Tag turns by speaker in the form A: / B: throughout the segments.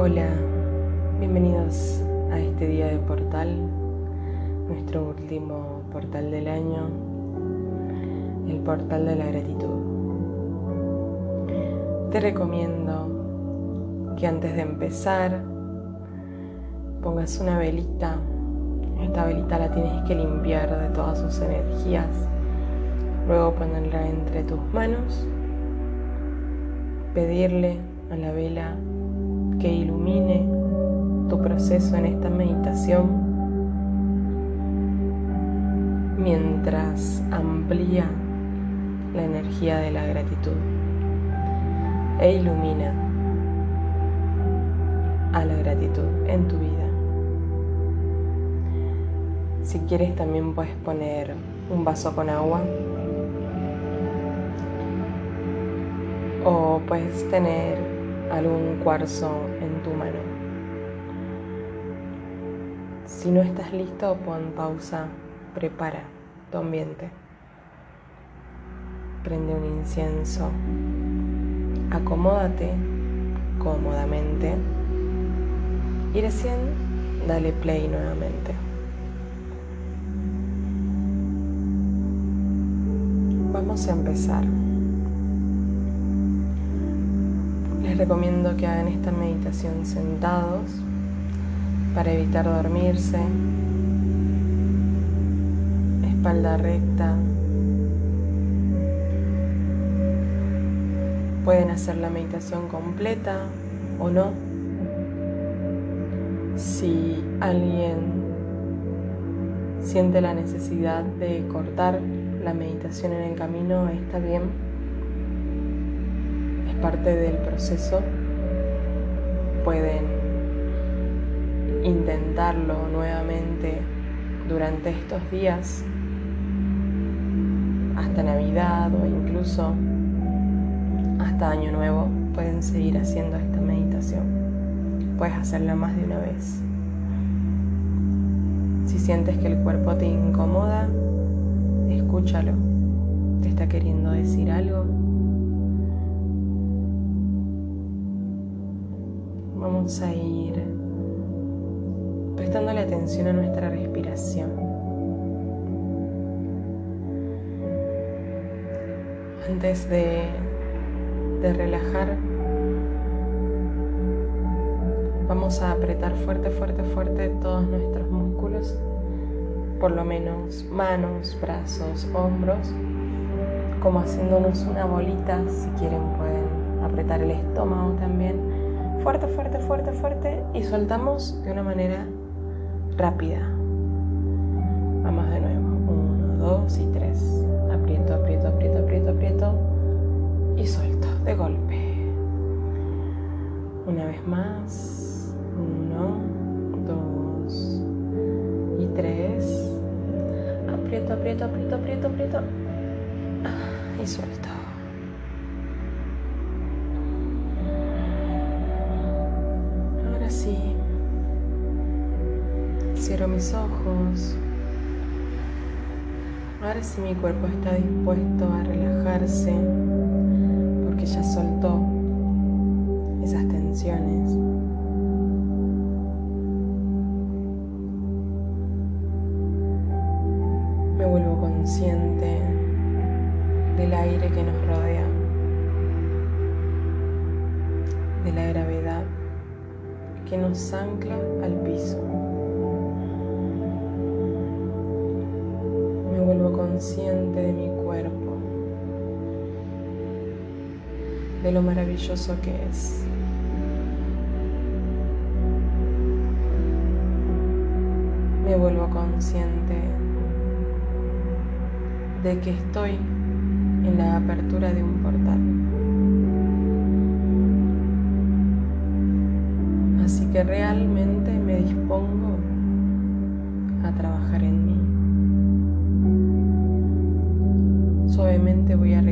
A: Hola, bienvenidos a este día de portal, nuestro último portal del año, el portal de la gratitud. Te recomiendo que antes de empezar pongas una velita. Esta velita la tienes que limpiar de todas sus energías. Luego ponerla entre tus manos, pedirle a la vela que ilumine tu proceso en esta meditación mientras amplía la energía de la gratitud e ilumina a la gratitud en tu vida. Si quieres también puedes poner un vaso con agua o puedes tener algún cuarzo en tu mano. Si no estás listo, pon pausa, prepara tu ambiente. Prende un incienso, acomódate cómodamente y recién dale play nuevamente. Vamos a empezar. Recomiendo que hagan esta meditación sentados para evitar dormirse, espalda recta. Pueden hacer la meditación completa o no. Si alguien siente la necesidad de cortar la meditación en el camino, está bien parte del proceso. Pueden intentarlo nuevamente durante estos días, hasta Navidad o incluso hasta Año Nuevo. Pueden seguir haciendo esta meditación. Puedes hacerla más de una vez. Si sientes que el cuerpo te incomoda, escúchalo. ¿Te está queriendo decir algo? Vamos a ir prestándole atención a nuestra respiración. Antes de, de relajar, vamos a apretar fuerte, fuerte, fuerte todos nuestros músculos, por lo menos manos, brazos, hombros, como haciéndonos una bolita, si quieren pueden apretar el estómago también fuerte, fuerte, fuerte, fuerte y soltamos de una manera rápida. Vamos de nuevo. Uno, dos y tres. Aprieto, aprieto, aprieto, aprieto, aprieto y suelto de golpe. Una vez más. Mis ojos. Ahora sí mi cuerpo está dispuesto a relajarse porque ya soltó esas tensiones. Me vuelvo consciente del aire que nos rodea, de la gravedad que nos ancla al piso. Consciente de mi cuerpo, de lo maravilloso que es. Me vuelvo consciente de que estoy en la apertura de un portal. Así que realmente me dispongo a trabajar en mí. Suavemente voy a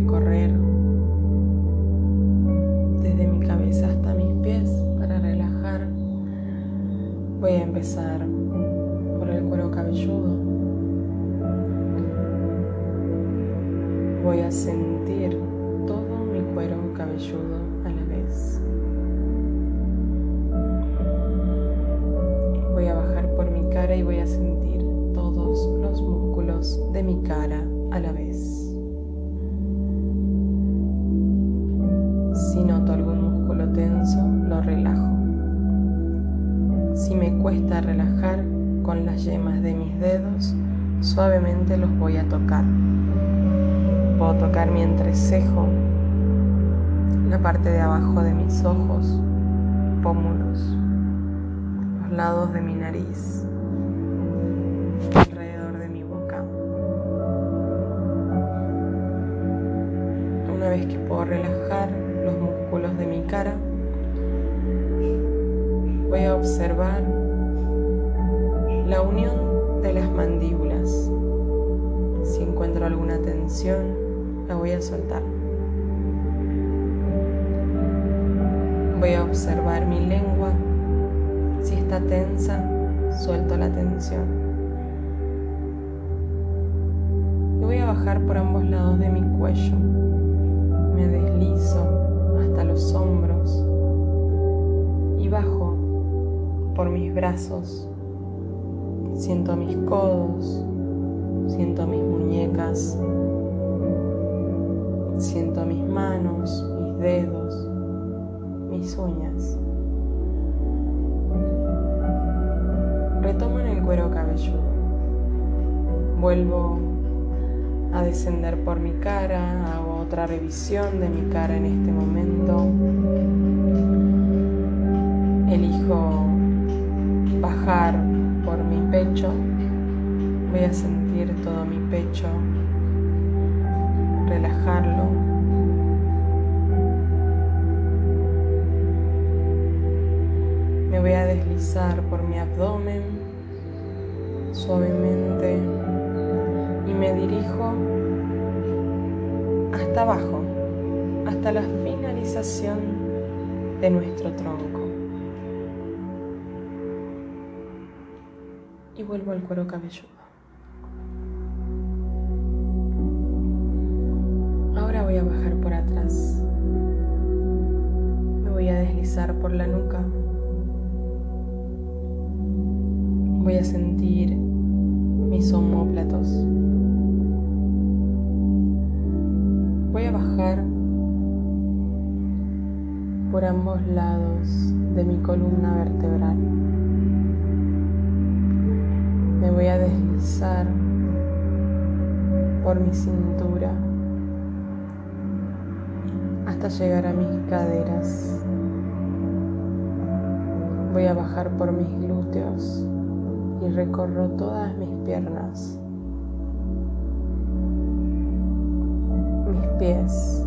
A: lados de mi nariz, alrededor de mi boca. Una vez que puedo relajar los músculos de mi cara, voy a observar la unión de las mandíbulas. Si encuentro alguna tensión, la voy a soltar. Voy a observar mi lengua. Si está tensa, suelto la tensión. Y voy a bajar por ambos lados de mi cuello. Me deslizo hasta los hombros y bajo por mis brazos. Siento mis codos, siento mis muñecas, siento mis manos, mis dedos, mis uñas. Vuelvo a descender por mi cara, hago otra revisión de mi cara en este momento. Elijo bajar por mi pecho. Voy a sentir todo mi pecho, relajarlo. Me voy a deslizar por mi abdomen suavemente dirijo hasta abajo, hasta la finalización de nuestro tronco. y vuelvo al cuero cabelludo. Ahora voy a bajar por atrás. Me voy a deslizar por la nuca. Voy a sentir mis homóplatos. Voy a bajar por ambos lados de mi columna vertebral me voy a deslizar por mi cintura hasta llegar a mis caderas. Voy a bajar por mis glúteos y recorro todas mis piernas, mis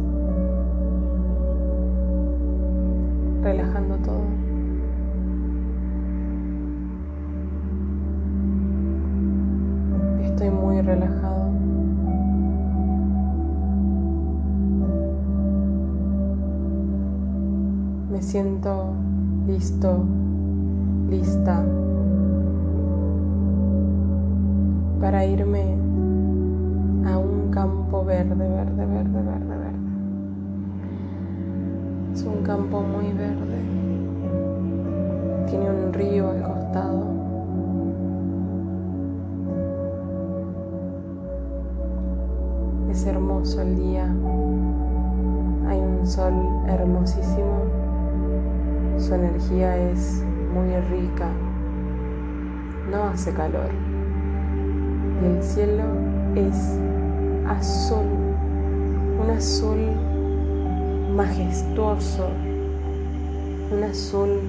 A: Un azul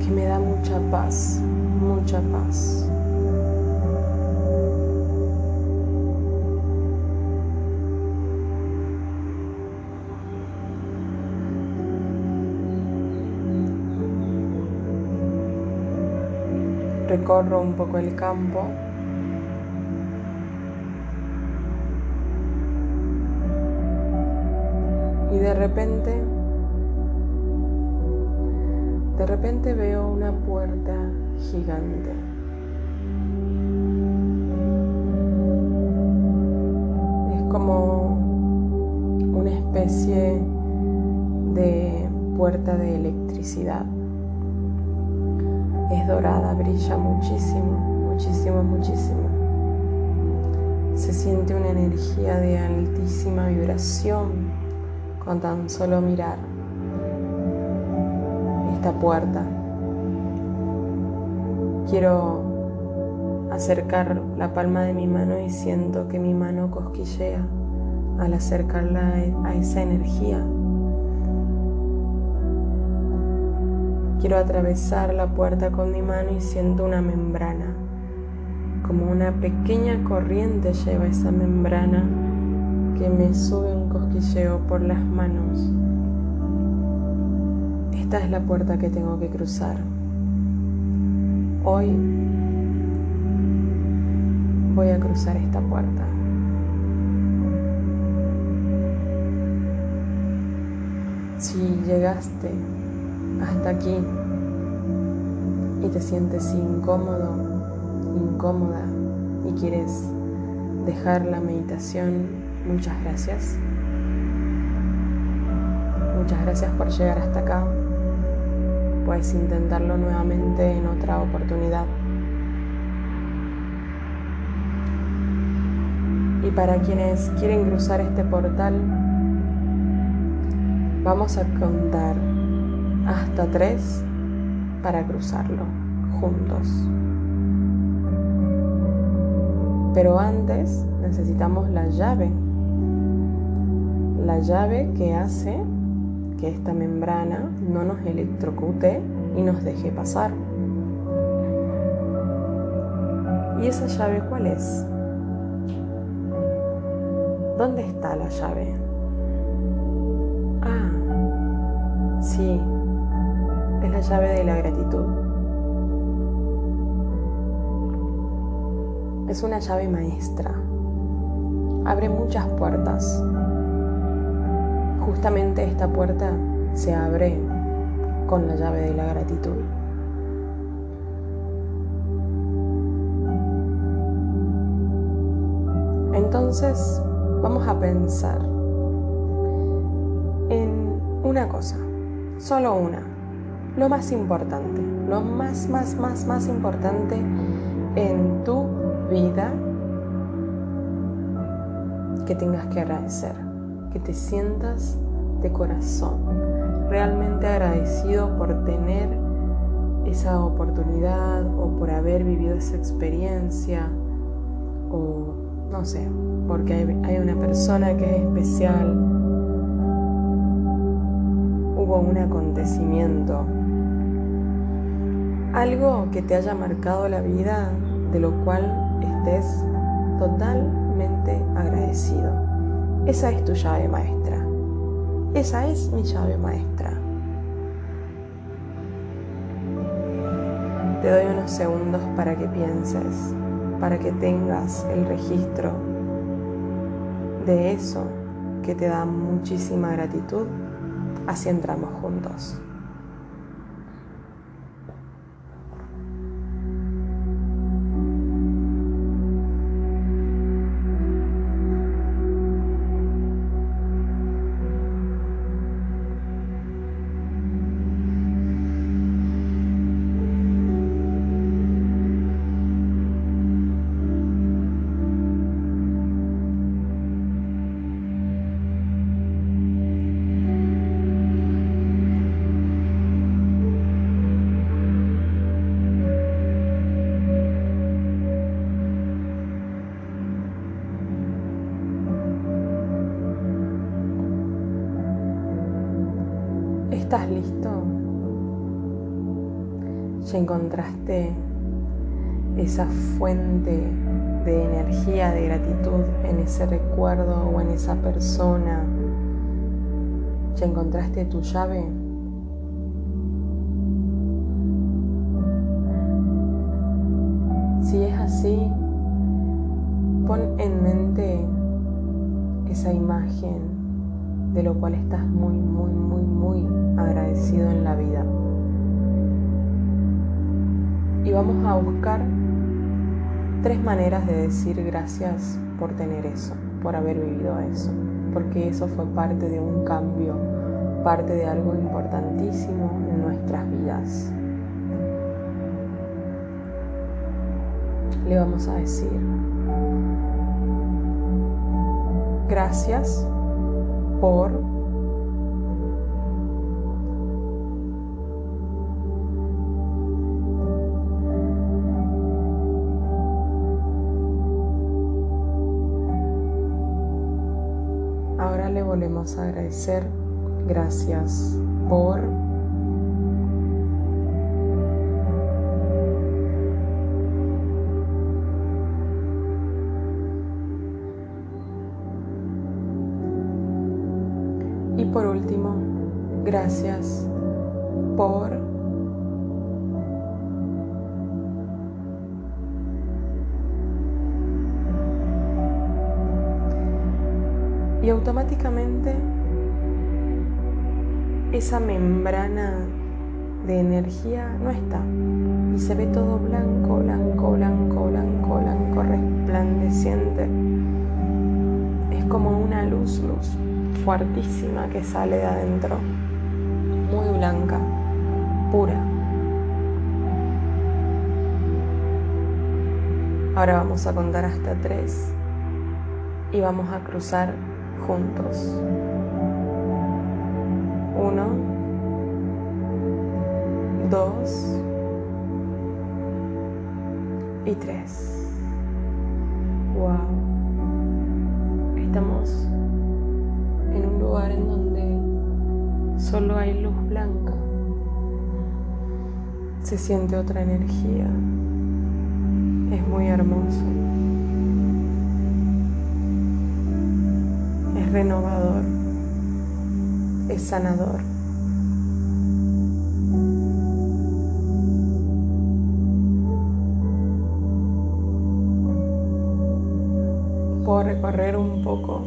A: que me da mucha paz, mucha paz. recorro un poco el campo. Y de repente, de repente veo una puerta gigante. Es como una especie de puerta de electricidad es dorada, brilla muchísimo, muchísimo, muchísimo. Se siente una energía de altísima vibración con tan solo mirar esta puerta. Quiero acercar la palma de mi mano y siento que mi mano cosquillea al acercarla a esa energía. Quiero atravesar la puerta con mi mano y siento una membrana. Como una pequeña corriente lleva esa membrana que me sube por las manos. Esta es la puerta que tengo que cruzar. Hoy voy a cruzar esta puerta. Si llegaste hasta aquí y te sientes incómodo, incómoda y quieres dejar la meditación, muchas gracias. Muchas gracias por llegar hasta acá. Puedes intentarlo nuevamente en otra oportunidad. Y para quienes quieren cruzar este portal, vamos a contar hasta tres para cruzarlo juntos. Pero antes necesitamos la llave. La llave que hace que esta membrana no nos electrocute y nos deje pasar. ¿Y esa llave cuál es? ¿Dónde está la llave? Ah, sí, es la llave de la gratitud. Es una llave maestra. Abre muchas puertas. Justamente esta puerta se abre con la llave de la gratitud. Entonces vamos a pensar en una cosa, solo una, lo más importante, lo más, más, más, más importante en tu vida que tengas que agradecer, que te sientas de corazón realmente agradecido por tener esa oportunidad o por haber vivido esa experiencia o no sé, porque hay, una persona que es especial, hubo un acontecimiento algo que te haya marcado la vida, de lo cual estés totalmente agradecido. Esa es tu llave maestra. Esa es mi llave maestra. Te doy unos segundos para que pienses, para que tengas el registro de eso que te da muchísima gratitud. Así entramos juntos. Esa fuente de energía, de gratitud en ese recuerdo o en esa persona? ¿Ya encontraste tu llave? Si es así, pon en mente esa imagen de lo cual estás muy, muy, muy, muy agradecido en la vida. Y vamos a buscar tres maneras de decir gracias por tener eso, por haber vivido eso, porque eso fue parte de un cambio, parte de algo importantísimo en nuestras vidas. Le vamos a decir, gracias por a agradecer. Gracias por de energía no está y se ve todo blanco, blanco, blanco, blanco, blanco, resplandeciente. Es como una luz, luz fuertísima que sale de adentro, muy blanca, pura. Ahora vamos a contar hasta tres y vamos a cruzar juntos. Uno, dos y tres. Wow. Estamos en un lugar en donde solo hay luz blanca. Se siente otra energía. Es muy hermoso. renovador, es sanador. Recorrer un poco,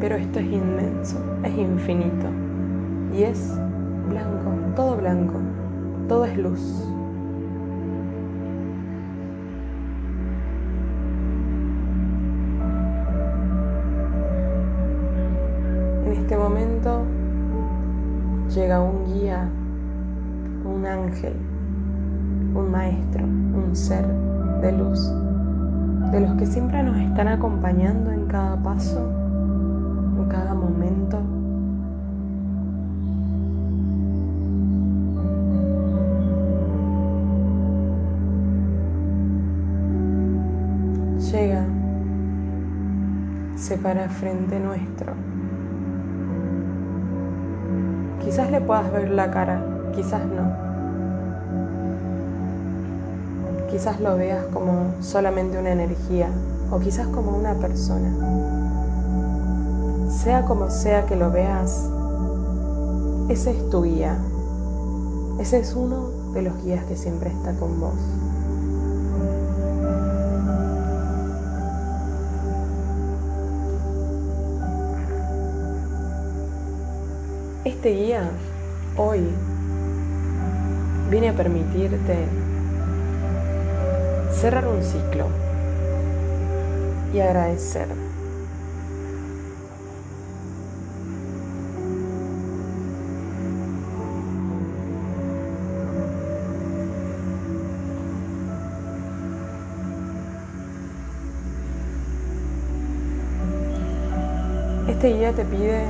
A: pero esto es inmenso, es infinito y es blanco, todo blanco, todo es luz. este momento llega un guía, un ángel, un maestro, un ser de luz, de los que siempre nos están acompañando en cada paso, en cada momento. Llega, se para frente nuestro Quizás le puedas ver la cara, quizás no. Quizás lo veas como solamente una energía o quizás como una persona. Sea como sea que lo veas, ese es tu guía. Ese es uno de los guías que siempre está con vos. Este guía hoy viene a permitirte cerrar un ciclo y agradecer. Este guía te pide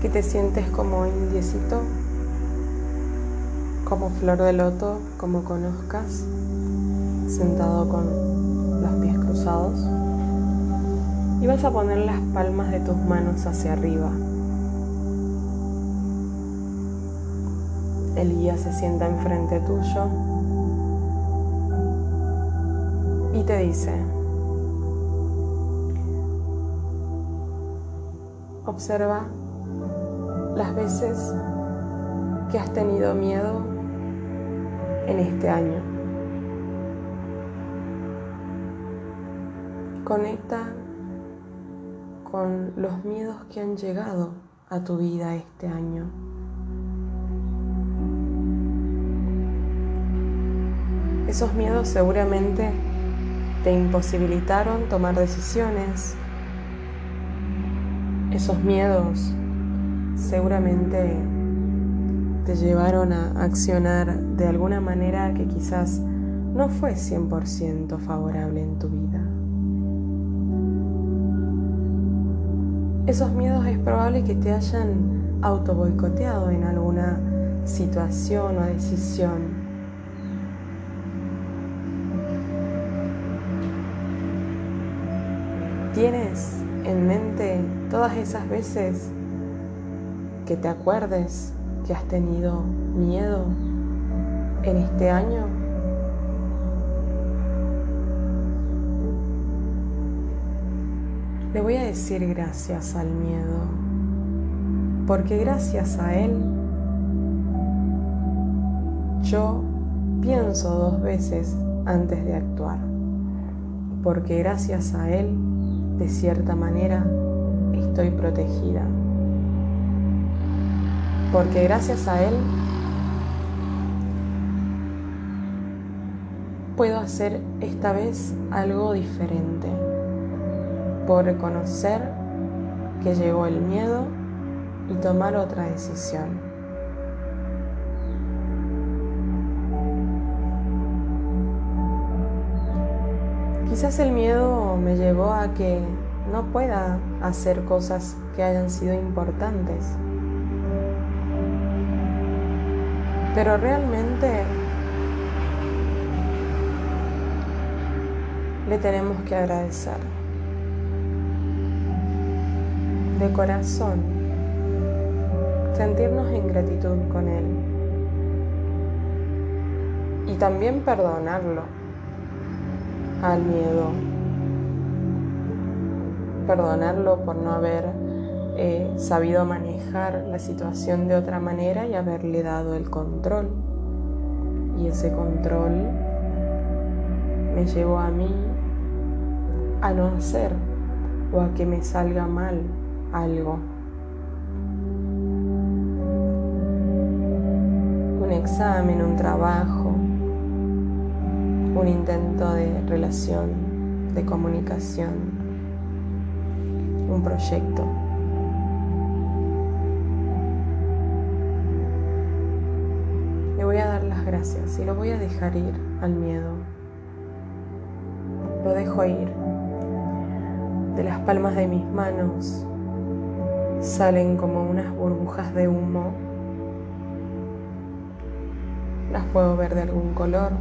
A: que te sientes como indiecito, como flor de loto, como conozcas, sentado con los pies cruzados. Y vas a poner las palmas de tus manos hacia arriba. El guía se sienta enfrente tuyo y te dice, observa las veces que has tenido miedo en este año. Conecta con los miedos que han llegado a tu vida este año. Esos miedos seguramente te imposibilitaron tomar decisiones. Esos miedos seguramente te llevaron a accionar de alguna manera que quizás no fue 100% favorable en tu vida. Esos miedos es probable que te hayan auto boicoteado en alguna situación o decisión. Tienes en mente todas esas veces que te acuerdes que has tenido miedo en este año? Le voy a decir gracias al miedo, porque gracias a él yo pienso dos veces antes de actuar, porque gracias a él, de cierta manera, estoy protegida, porque gracias a él puedo hacer esta vez algo diferente. Puedo reconocer que llegó el miedo y tomar otra decisión. Quizás el miedo me llevó a que no pueda hacer cosas que hayan sido importantes. Pero realmente le tenemos que agradecer de corazón, sentirnos en gratitud con Él y también perdonarlo al miedo, perdonarlo por no haber eh, sabido manejar la situación de otra manera y haberle dado el control. Y ese control me llevó a mí a no hacer o a que me salga mal algo. Un examen, un trabajo, un intento de relación, de comunicación, un proyecto. Le voy a dar las gracias y lo voy a dejar ir al miedo. Lo dejo ir de las palmas de mis manos salen como unas burbujas de humo. Las puedo ver de algún color.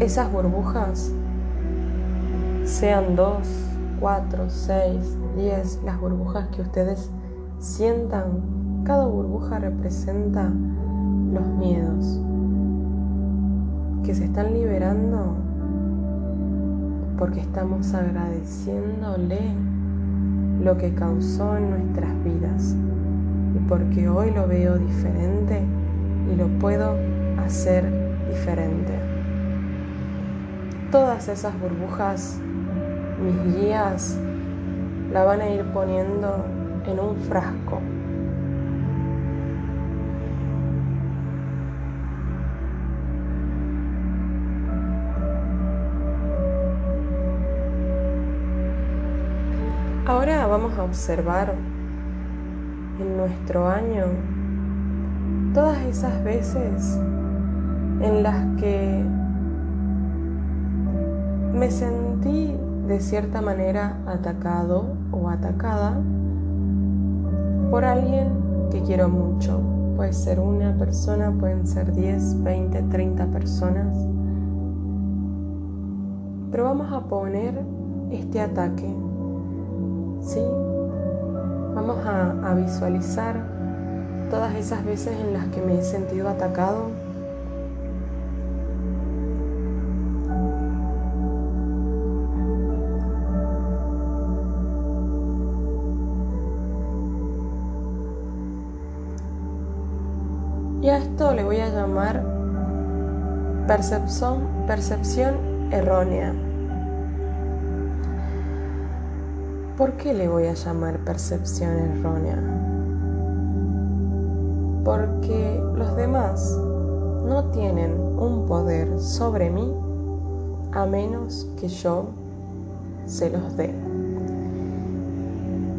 A: Esas burbujas, sean dos, cuatro, seis, diez, las burbujas que ustedes sientan, cada burbuja representa los miedos que se están liberando porque estamos agradeciéndole lo que causó en nuestras vidas y porque hoy lo veo diferente y lo puedo hacer diferente. Todas esas burbujas, mis guías, la van a ir poniendo en un frasco vamos a observar en nuestro año todas esas veces en las que me sentí de cierta manera atacado o atacada por alguien que quiero mucho. Puede ser una persona, pueden ser 10, 20, 30 personas. Pero vamos a poner este ataque ¿sí? Vamos a, visualizar todas esas veces en las que me he sentido atacado. Y a esto le voy a llamar percepción, percepción errónea. ¿Por qué le voy a llamar percepción errónea? Porque los demás no tienen un poder sobre mí a menos que yo se los dé.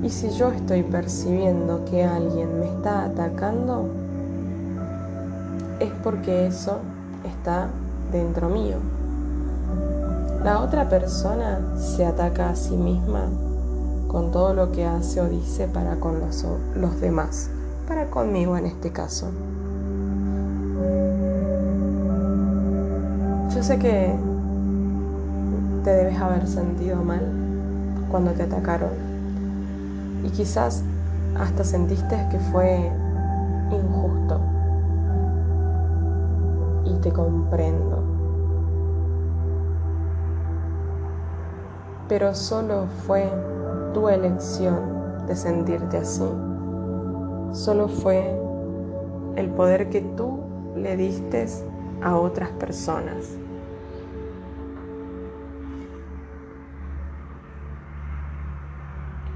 A: Y si yo estoy percibiendo que alguien me está atacando, es porque eso está dentro mío. La otra persona se ataca a sí misma con todo lo que hace o dice para con los, los demás, para conmigo en este caso. Yo sé que te debes haber sentido mal cuando te atacaron. Y quizás hasta sentiste que fue injusto. Y te comprendo. Pero solo fue tu elección de sentirte así. Solo fue el poder que tú le diste a otras personas.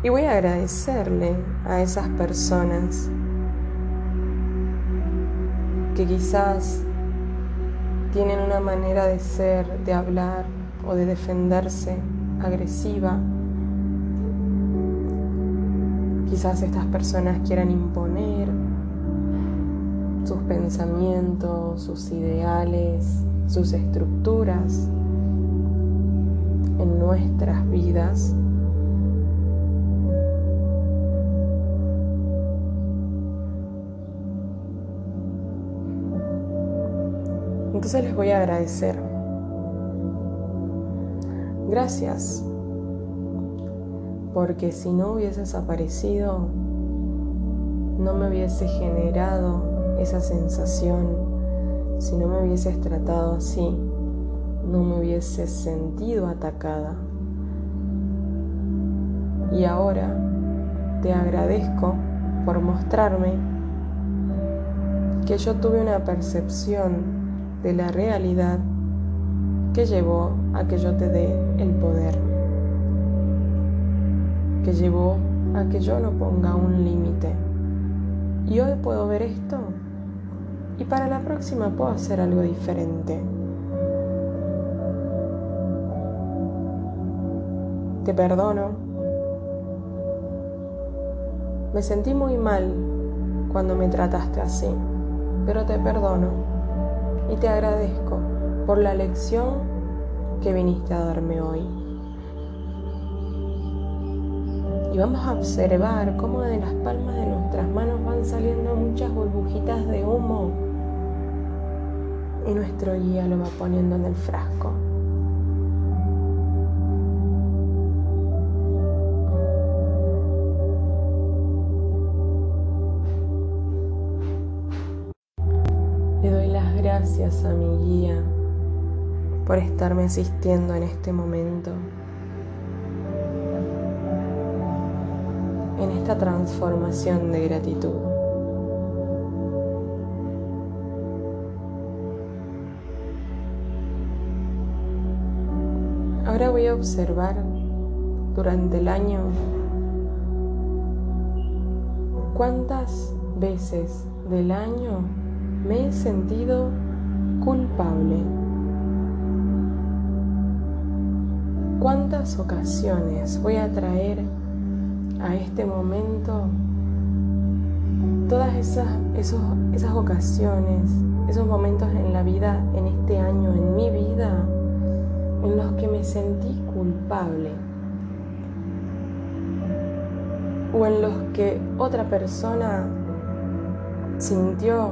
A: Y voy a agradecerle a esas personas que quizás tienen una manera de ser, de hablar o de defenderse agresiva. Quizás estas personas quieran imponer sus pensamientos, sus ideales, sus estructuras en nuestras vidas Entonces les voy a agradecer. Gracias, porque si no hubieses aparecido, no me hubiese generado esa sensación, si no me hubieses tratado así, no me hubiese sentido atacada. Y ahora te agradezco por mostrarme que yo tuve una percepción de la realidad que llevó a que yo te dé el poder, que llevó a que yo no ponga un límite. Y hoy puedo ver esto y para la próxima puedo hacer algo diferente. Te perdono. Me sentí muy mal cuando me trataste así, pero te perdono y te agradezco por la lección que viniste a darme hoy. Y vamos a observar cómo de las palmas de nuestras manos van saliendo muchas burbujitas de humo y nuestro guía lo va poniendo en el frasco. gracias a mi guía por estarme asistiendo en este momento, en esta transformación de gratitud. Ahora voy a observar durante el año cuántas veces del año me he sentido culpable. ¿Cuántas ocasiones voy a traer a este momento todas esas, esas ocasiones, esos momentos en la vida, en este año, en mi vida, en los que me sentí culpable? O en los que otra persona sintió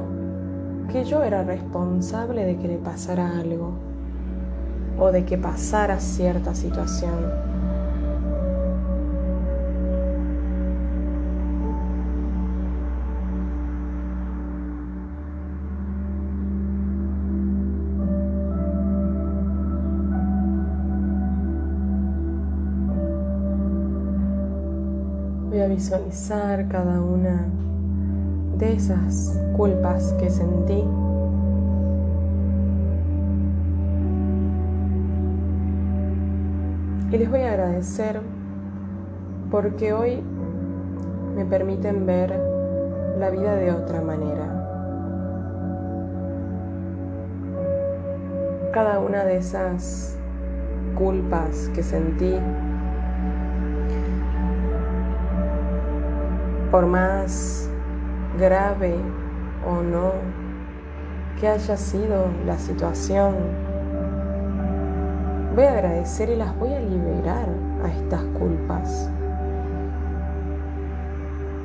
A: que yo era responsable de que le pasara algo o de que pasara cierta situación. Visualizar cada una de esas culpas que sentí. Y les voy a agradecer porque hoy me permiten ver la vida de otra manera. Cada una de esas culpas que sentí, por más grave o no que haya sido la situación, voy a agradecer y las voy a liberar a estas culpas.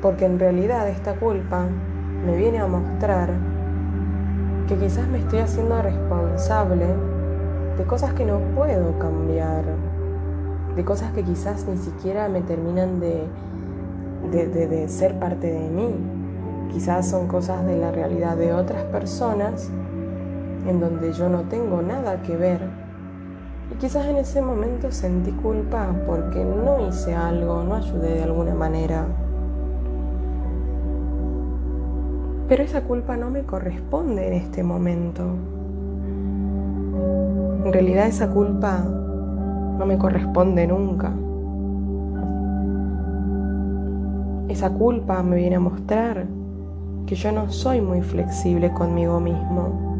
A: Porque en realidad esta culpa me viene a mostrar que quizás me estoy haciendo responsable de cosas que no puedo cambiar, de cosas que quizás ni siquiera me terminan de, de, ser parte de mí. Quizás son cosas de la realidad de otras personas en donde yo no tengo nada que ver. Y quizás en ese momento sentí culpa porque no hice algo, no ayudé de alguna manera. Pero esa culpa no me corresponde en este momento. En realidad esa culpa no me corresponde nunca. Esa culpa me viene a mostrar que yo no soy muy flexible conmigo mismo.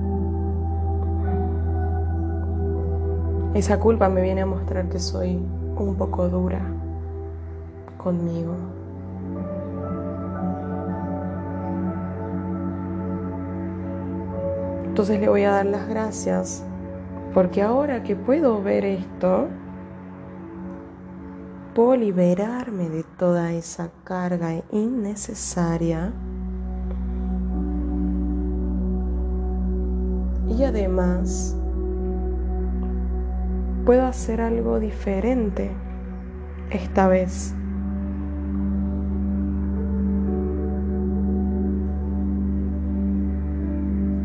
A: Esa culpa me viene a mostrar que soy un poco dura conmigo. Entonces le voy a dar las gracias porque ahora que puedo ver esto, puedo liberarme de toda esa carga innecesaria. Y además, puedo hacer algo diferente esta vez.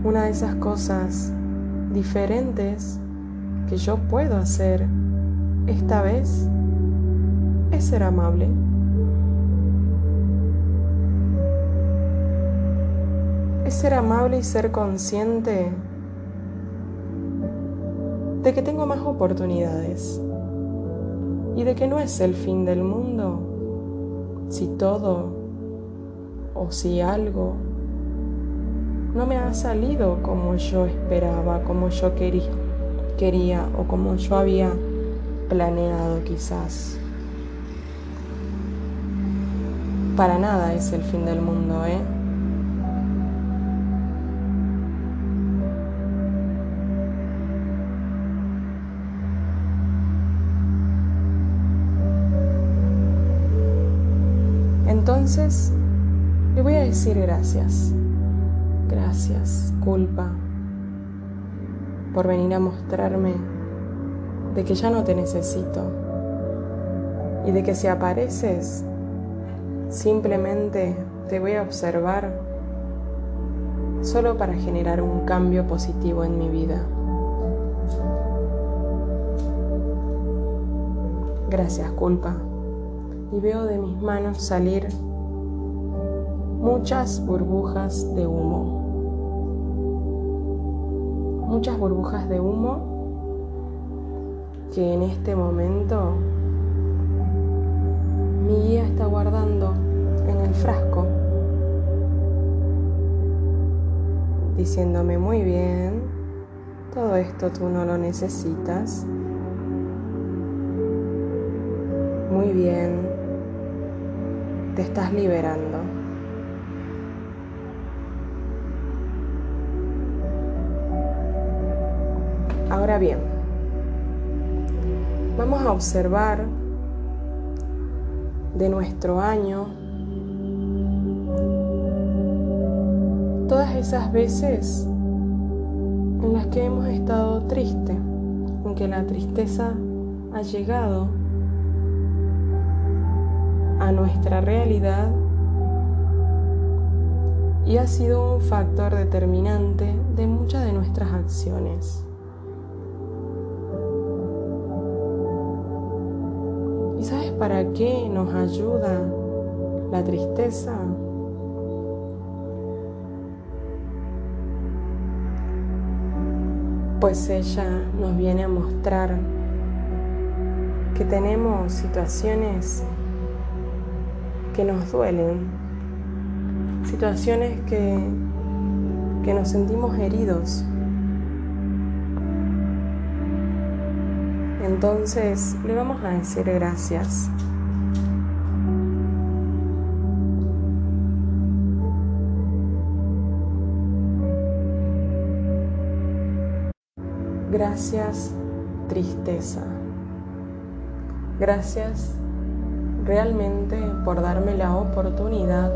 A: Una de esas cosas diferentes que yo puedo hacer esta vez es ser amable. Es ser amable y ser consciente de que tengo más oportunidades y de que no es el fin del mundo si todo o si algo no me ha salido como yo esperaba, como yo quería, quería o como yo había planeado quizás. Para nada es el fin del mundo, ¿eh? Entonces, le voy a decir gracias. Gracias, culpa, por venir a mostrarme de que ya no te necesito y de que si apareces, simplemente te voy a observar solo para generar un cambio positivo en mi vida. Gracias, culpa. Y veo de mis manos salir muchas burbujas de humo. Muchas burbujas de humo que en este momento mi guía está guardando en el frasco, diciéndome muy bien, todo esto tú no lo necesitas. Muy bien, te estás liberando. Ahora bien, vamos a observar de nuestro año esas veces en las que hemos estado tristes, en que la tristeza ha llegado a nuestra realidad y ha sido un factor determinante de muchas de nuestras acciones. sabes para qué nos ayuda la tristeza? Pues ella nos viene a mostrar que tenemos situaciones que nos duelen, situaciones que, que nos sentimos heridos Entonces le vamos a decir gracias. Gracias, tristeza. Gracias realmente por darme la oportunidad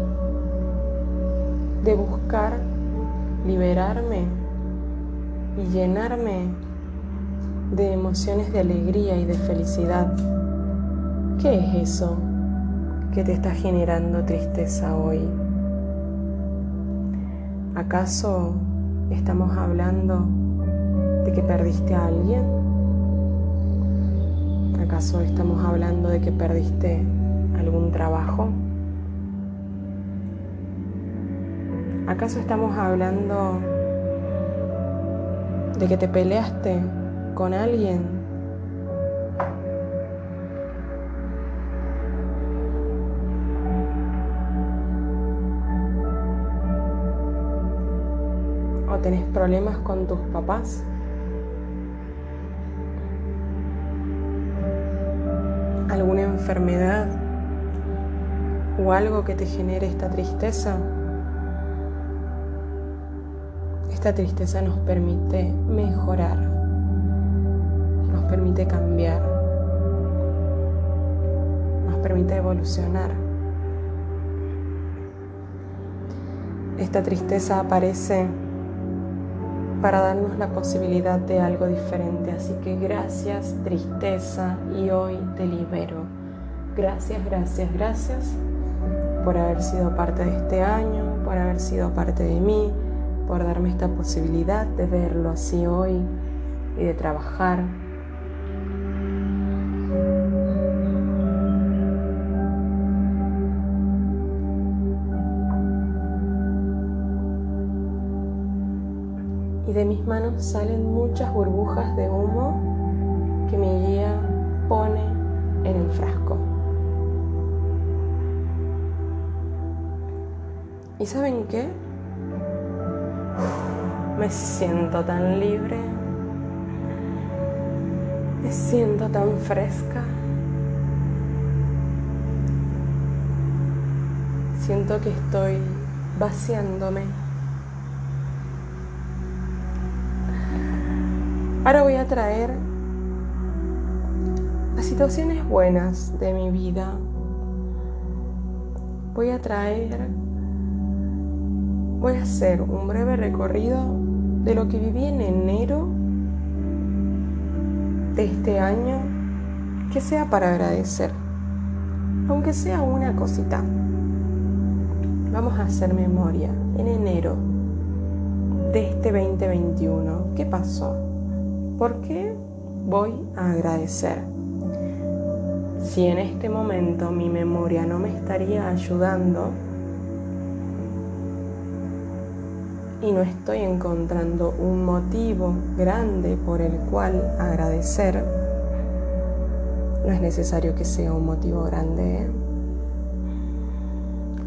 A: de buscar liberarme y llenarme de emociones de alegría y de felicidad ¿Qué es eso que te está generando tristeza hoy? ¿Acaso estamos hablando que perdiste a alguien? ¿Acaso estamos hablando de que perdiste algún trabajo? ¿Acaso estamos hablando de que te peleaste con alguien? ¿O tenés problemas con tus papás? Enfermedad o algo que te genere esta tristeza? Esta tristeza nos permite mejorar, nos permite cambiar, nos permite evolucionar. Esta tristeza aparece para darnos la posibilidad de algo diferente. Así que gracias tristeza y hoy te libero. Gracias, gracias, gracias por haber sido parte de este año, por haber sido parte de mí, por darme esta posibilidad de verlo así hoy y de trabajar. Y de mis manos salen muchas burbujas de humo que mi guía pone en el frasco. ¿Y saben qué? Me siento tan libre. Me siento tan fresca. Siento que estoy vaciándome. Ahora voy a traer las situaciones buenas de mi vida. Voy a traer voy a hacer un breve recorrido de lo que viví en enero de este año que sea para agradecer, aunque sea una cosita. Vamos a hacer memoria en enero de este 2021. ¿Qué pasó? ¿Por qué voy a agradecer? Si en este momento mi memoria no me estaría ayudando, y no estoy encontrando un motivo grande por el cual agradecer, no es necesario que sea un motivo grande. ¿eh?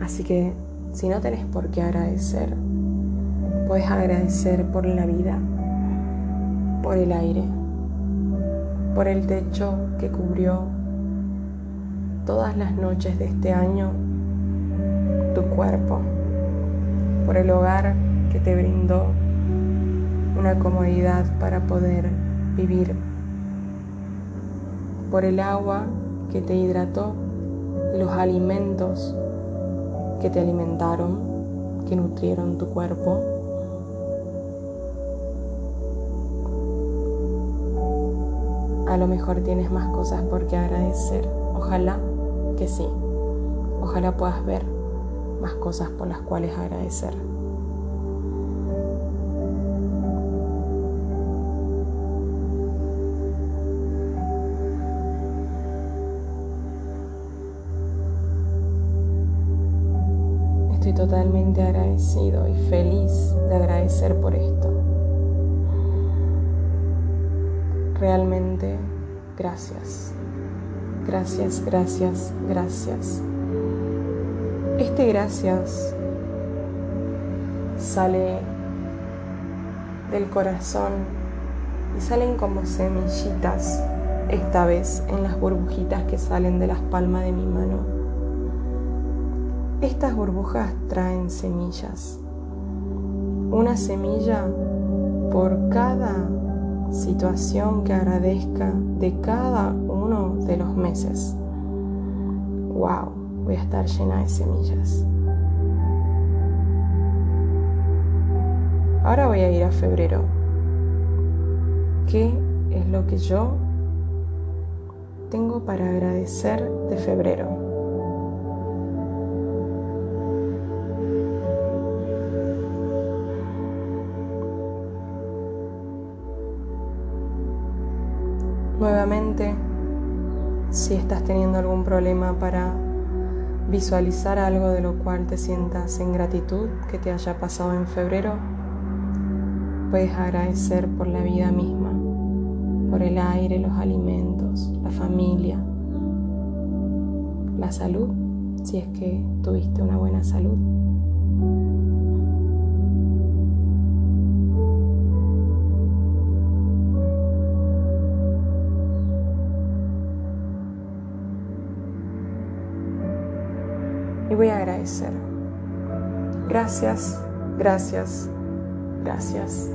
A: Así que si no tenés por qué agradecer, puedes agradecer por la vida, por el aire, por el techo que cubrió todas las noches de este año tu cuerpo, por el hogar que te brindó una comodidad para poder vivir, por el agua que te hidrató, los alimentos que te alimentaron, que nutrieron tu cuerpo. A lo mejor tienes más cosas por qué agradecer. Ojalá que sí. Ojalá puedas ver más cosas por las cuales agradecer. Y feliz de agradecer por esto. Realmente, gracias. Gracias, gracias, gracias. Este gracias sale del corazón y salen como semillitas, esta vez en las burbujitas que salen de las palmas de mi mano. Estas burbujas traen semillas. Una semilla por cada situación que agradezca de cada uno de los meses. ¡Wow! Voy a estar llena de semillas. Ahora voy a ir a febrero. ¿Qué es lo que yo tengo para agradecer de febrero? Si estás teniendo algún problema para visualizar algo de lo cual te sientas en gratitud que te haya pasado en febrero, puedes agradecer por la vida misma, por el aire, los alimentos, la familia, la salud, si es que tuviste una buena salud. Y voy a agradecer. Gracias, gracias, gracias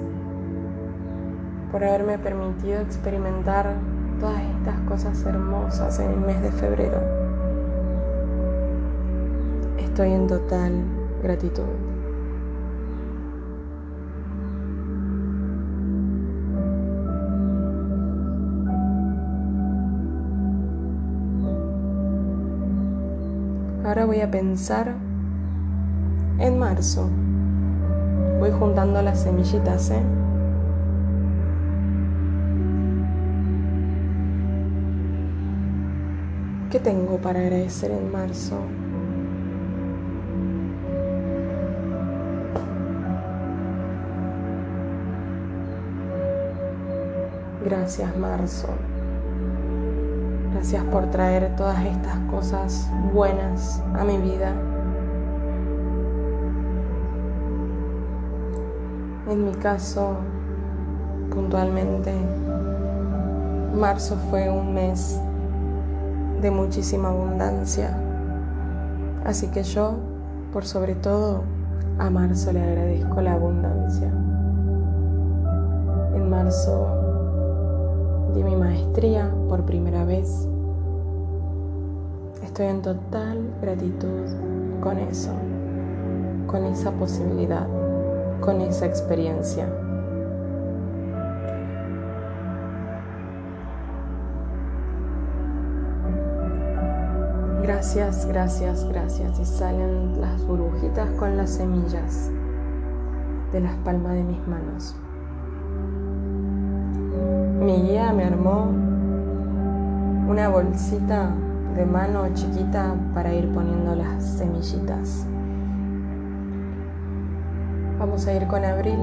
A: por haberme permitido experimentar todas estas cosas hermosas en el mes de febrero. Estoy en total gratitud. Ahora voy a pensar en marzo. Voy juntando las semillitas, ¿eh? ¿Qué tengo para agradecer en marzo? Gracias, marzo. Gracias por traer todas estas cosas buenas a mi vida. En mi caso, puntualmente, marzo fue un mes de muchísima abundancia. Así que yo, por sobre todo, a marzo le agradezco la abundancia. En marzo di mi maestría por primera vez. Estoy en total gratitud con eso, con esa posibilidad, con esa experiencia. Gracias, gracias, gracias. Y salen las burbujitas con las semillas de las palmas de mis manos mi guía me armó una bolsita de mano chiquita para ir poniendo las semillitas. Vamos a ir con abril.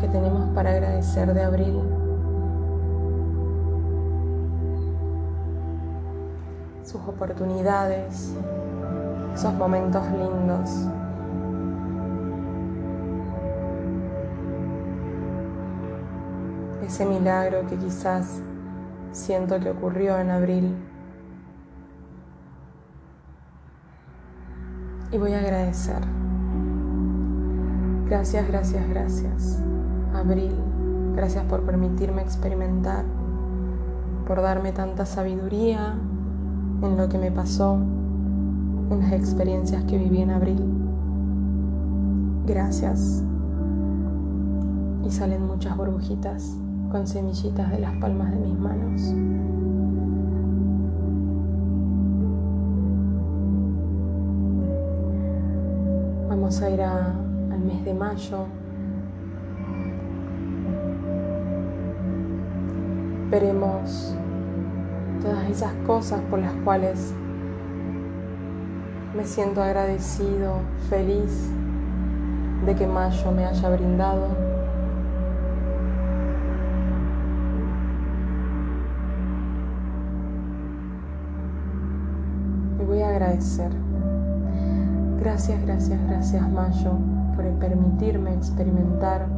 A: ¿Qué tenemos para agradecer de abril? Sus oportunidades, esos momentos lindos, ese milagro que quizás siento que ocurrió en abril. Y voy a agradecer. Gracias, gracias, gracias. Abril, gracias por permitirme experimentar, por darme tanta sabiduría en lo que me pasó, en las experiencias que viví en abril. Gracias. Y salen muchas burbujitas con semillitas de las palmas de mis manos. Vamos a ir al mes de mayo. Veremos todas esas cosas por las cuales me siento agradecido, feliz de que mayo me haya brindado. Gracias, gracias, gracias Mayo por permitirme experimentar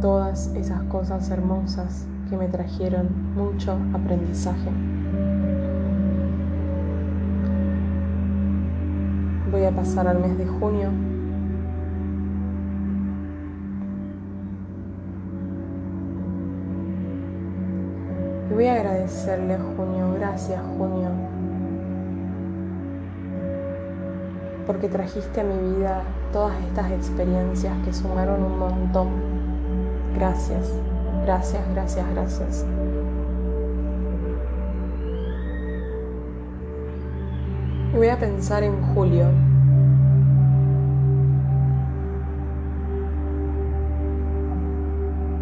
A: todas esas cosas hermosas que me trajeron mucho aprendizaje. Voy a pasar al mes de junio. Y voy a agradecerle junio, gracias junio, porque trajiste a mi vida todas estas experiencias que sumaron un montón. Gracias, gracias, gracias, gracias. Voy a pensar en Julio.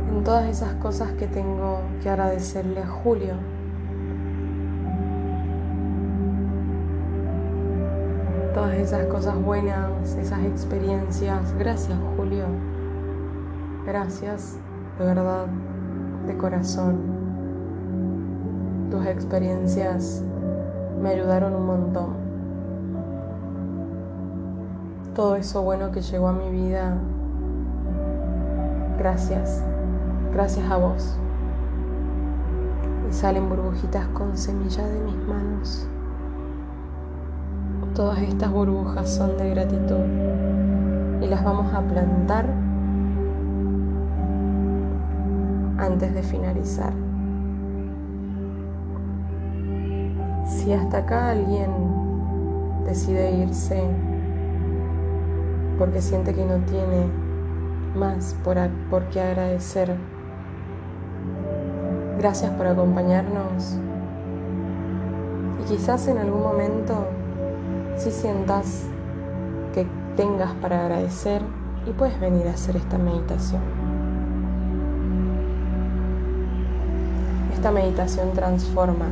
A: En todas esas cosas que tengo que agradecerle a Julio. Todas esas cosas buenas, esas experiencias. Gracias Julio. Gracias, de verdad, de corazón. Tus experiencias me ayudaron un montón. Todo eso bueno que llegó a mi vida, gracias, gracias a vos. Y salen burbujitas con semilla de mis manos. Todas estas burbujas son de gratitud y las vamos a plantar antes de finalizar. Si hasta acá alguien decide irse porque siente que no tiene más por, por qué agradecer, gracias por acompañarnos. Y quizás en algún momento si sientas que tengas para agradecer y puedes venir a hacer esta meditación. Esta meditación transforma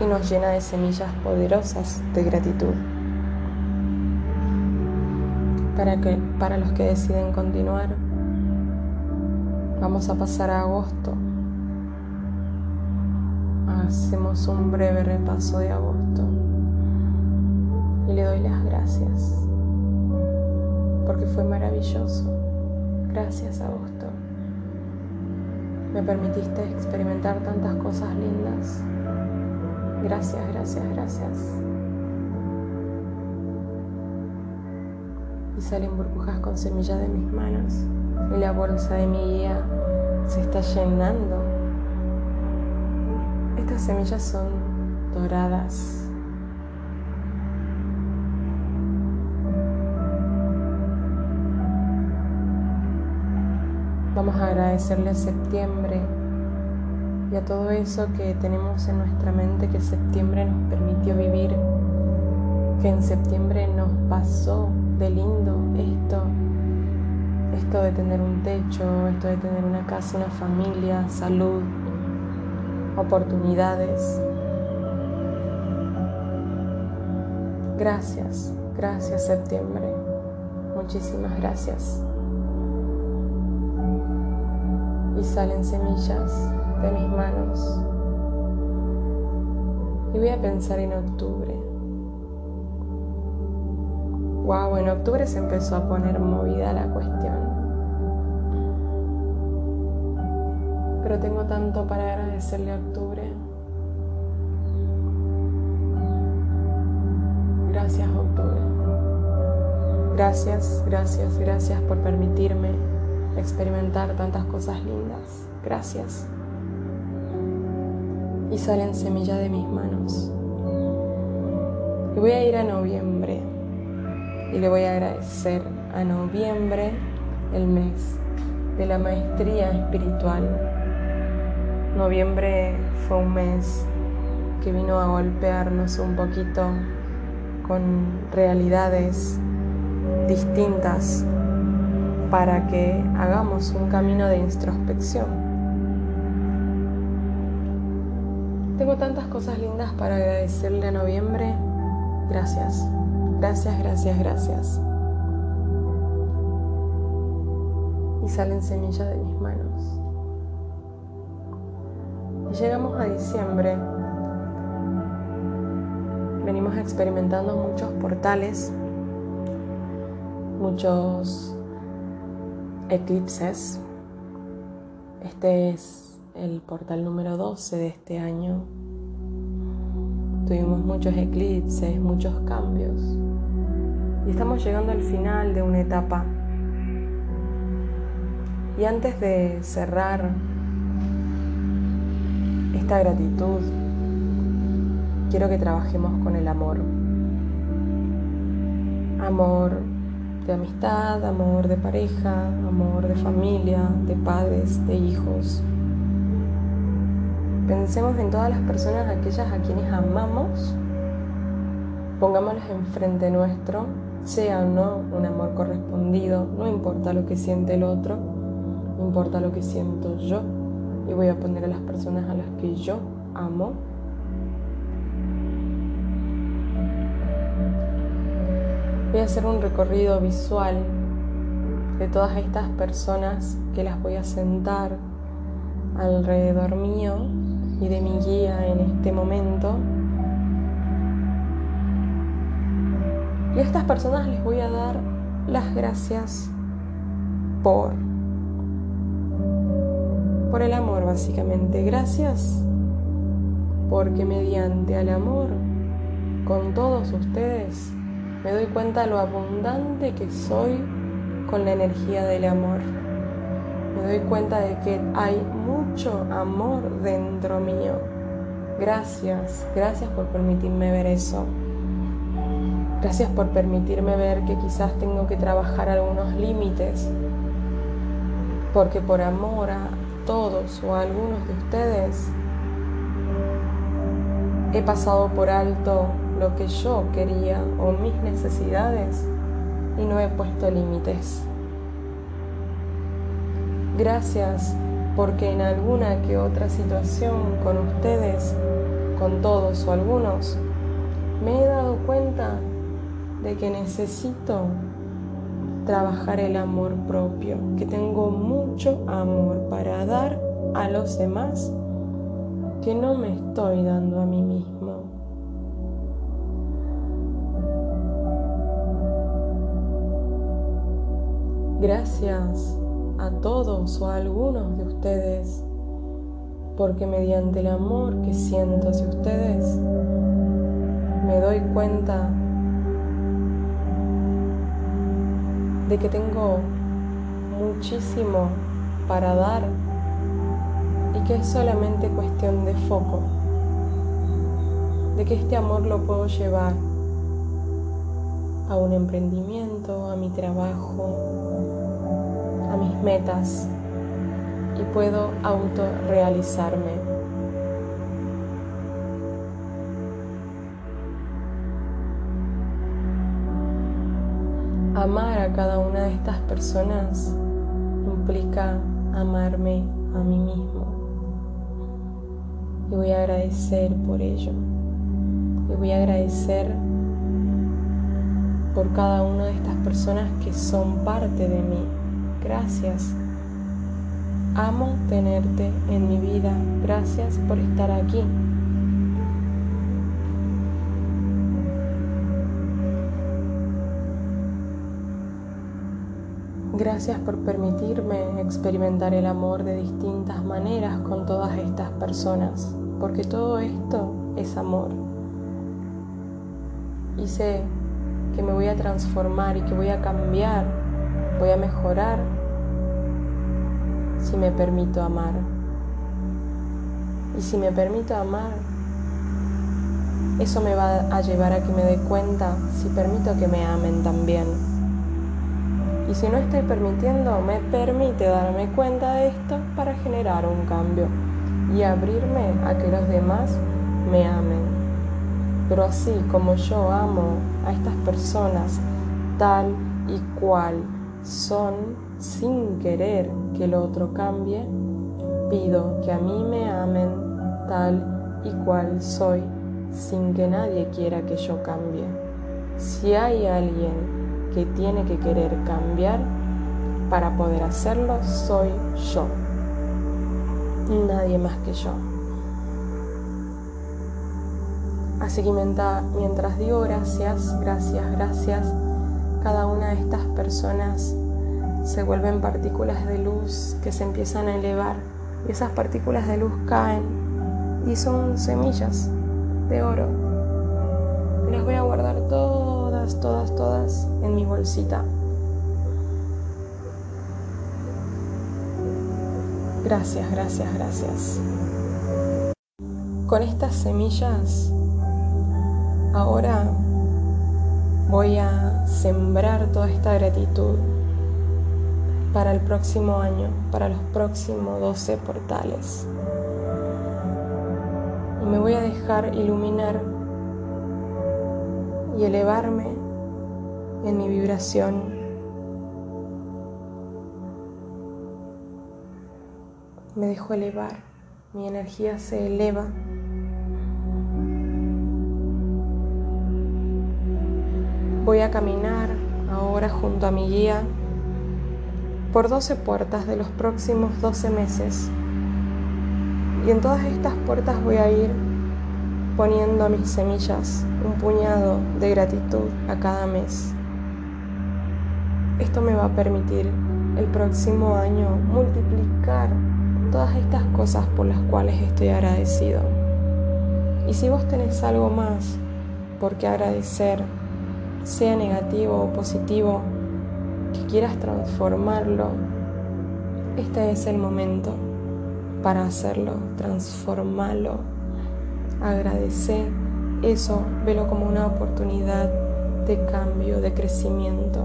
A: y nos llena de semillas poderosas de gratitud. Para, que, para los que deciden continuar, vamos a pasar a agosto. Hacemos un breve repaso de agosto y le doy las gracias porque fue maravilloso. Gracias agosto. Me permitiste experimentar tantas cosas lindas. Gracias, gracias, gracias. Y salen burbujas con semillas de mis manos y la bolsa de mi guía se está llenando. Estas semillas son doradas. Vamos a agradecerle a septiembre y a todo eso que tenemos en nuestra mente que septiembre nos permitió vivir, que en septiembre nos pasó de lindo esto, esto de tener un techo, esto de tener una casa, una familia, salud, oportunidades. Gracias, gracias septiembre, muchísimas gracias. Y salen semillas de mis manos. Y voy a pensar en octubre. Wow, en octubre se empezó a poner movida la cuestión. Pero tengo tanto para agradecerle a octubre. Gracias, octubre. Gracias, gracias, gracias por permitirme experimentar tantas cosas lindas. Gracias y salen semillas de mis manos. Y voy a ir a noviembre y le voy a agradecer a noviembre el mes de la maestría espiritual. Noviembre fue un mes que vino a golpearnos un poquito con realidades distintas para que hagamos un camino de introspección Tengo tantas cosas lindas para agradecerle a noviembre. Gracias, gracias, gracias, gracias. Y salen semillas de mis manos. Llegamos a diciembre. Venimos experimentando muchos portales, muchos eclipses. Este es el portal número 12 de este año. Tuvimos muchos eclipses, muchos cambios. Y estamos llegando al final de una etapa. Y antes de cerrar esta gratitud, quiero que trabajemos con el amor. Amor de amistad, amor de pareja, amor de familia, de padres, de hijos. Pensemos en todas las personas, aquellas a quienes amamos, pongámoslas enfrente nuestro, sea o no un amor correspondido, no importa lo que siente el otro, importa lo que siento yo, y voy a poner a las personas a las que yo amo. Voy a hacer un recorrido visual de todas estas personas que las voy a sentar alrededor mío y de mi guía en este momento. Y a estas personas les voy a dar las gracias por por el amor básicamente. Gracias porque mediante el amor con todos ustedes me doy cuenta lo abundante que soy con la energía del amor. Me doy cuenta de que hay mucho amor dentro mío. Gracias, gracias por permitirme ver eso. Gracias por permitirme ver que quizás tengo que trabajar algunos límites. Porque por amor a todos o algunos de ustedes he pasado por alto lo que yo quería o mis necesidades y no he puesto límites. Gracias porque en alguna que otra situación con ustedes, con todos o algunos, me he dado cuenta de que necesito trabajar el amor propio, que tengo mucho amor para dar a los demás que no me estoy dando a mí mismo. Gracias a todos o a algunos de ustedes, porque mediante el amor que siento hacia ustedes, me doy cuenta de que tengo muchísimo para dar y que es solamente cuestión de foco, de que este amor lo puedo llevar a un emprendimiento, a mi trabajo, a mis metas y puedo autorrealizarme. Amar a cada una de estas personas implica amarme a mí mismo. Y voy a agradecer por ello. Y voy a agradecer por cada una de estas personas que son parte de mí. Gracias. Amo tenerte en mi vida. Gracias por estar aquí. Gracias por permitirme experimentar el amor de distintas maneras con todas estas personas, porque todo esto es amor. Y sé que me voy a transformar y que voy a cambiar, voy a mejorar si me permito amar. Y si me permito amar, eso me va a llevar a que me dé cuenta si permito que me amen también. Si no estoy permitiendo, me permite darme cuenta de esto para generar un cambio y abrirme a que los demás me amen. Pero así como yo amo a estas personas tal y cual son, sin querer que el otro cambie, pido que a mí me amen tal y cual soy, sin que nadie quiera que yo cambie. Si hay alguien que tiene que querer cambiar, para poder hacerlo soy yo, nadie más que yo. Así que mientras digo gracias, gracias, gracias, cada una de estas personas se vuelven partículas de luz que se empiezan a elevar y esas partículas de luz caen y son semillas de oro. Las voy a guardar todas, todas, todas en mi bolsita. Gracias, gracias, gracias. Con estas semillas ahora voy a sembrar toda esta gratitud para el próximo año, para los próximos 12 portales. y me voy a dejar iluminar y elevarme en mi vibración. Me dejo elevar, mi energía se eleva. Voy a caminar ahora junto a mi guía por 12 puertas de los próximos 12 meses. Y en todas estas puertas voy a ir poniendo mis semillas, un puñado de gratitud a cada mes. Esto me va a permitir el próximo año multiplicar todas estas cosas por las cuales estoy agradecido. Y si vos tenés algo más por qué agradecer, sea negativo o positivo, que quieras transformarlo, este es el momento para hacerlo, transformarlo, agradecer eso, velo como una oportunidad de cambio, de crecimiento.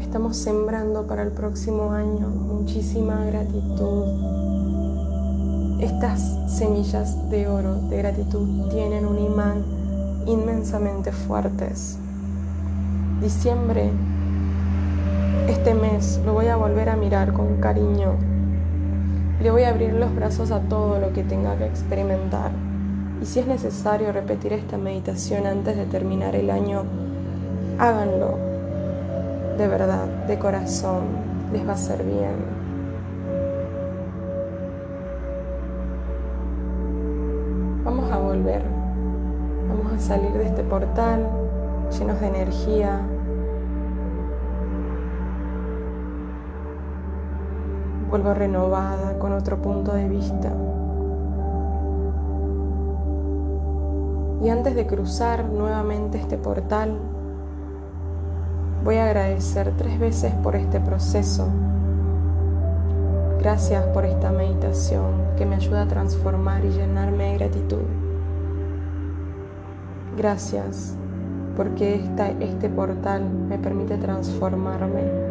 A: Estamos sembrando para el próximo año muchísima gratitud. Estas semillas de oro de gratitud tienen un imán inmensamente fuertes. Diciembre este mes lo voy a volver a mirar con cariño. Le voy a abrir los brazos a todo lo que tenga que experimentar. Y si es necesario repetir esta meditación antes de terminar el año, háganlo. De verdad, de corazón, les va a ser bien. Vamos a volver. Vamos a salir de este portal llenos de energía, vuelvo renovada con otro punto de vista. Y antes de cruzar nuevamente este portal, voy a agradecer tres veces por este proceso. Gracias por esta meditación que me ayuda a transformar y llenarme de gratitud. Gracias porque este portal me permite transformarme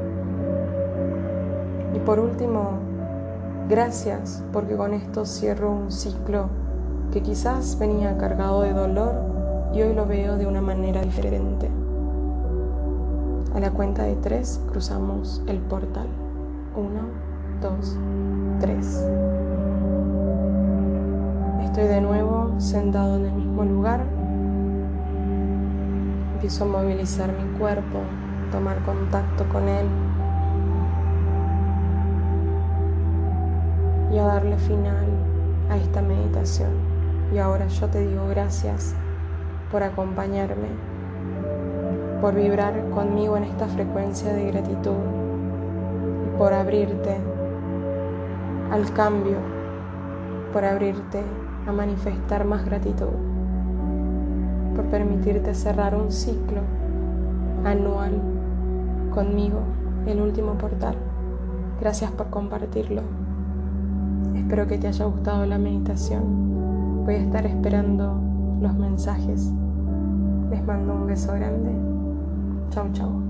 A: por último, gracias porque con esto cierro un ciclo que quizás venía cargado de dolor y hoy lo veo de una manera diferente. A la cuenta de tres cruzamos el portal. Uno, dos, tres. Estoy de nuevo sentado en el mismo lugar. Empiezo a movilizar mi cuerpo, tomar contacto con él a darle final a esta meditación. Y ahora yo te digo gracias por acompañarme, por vibrar conmigo en esta frecuencia de gratitud y por abrirte al cambio, por abrirte a manifestar más gratitud, por permitirte cerrar un ciclo anual conmigo, el último portal. Gracias por compartirlo. Espero que te haya gustado la meditación. Voy a estar esperando los mensajes. Les mando un beso grande. Chau, chau.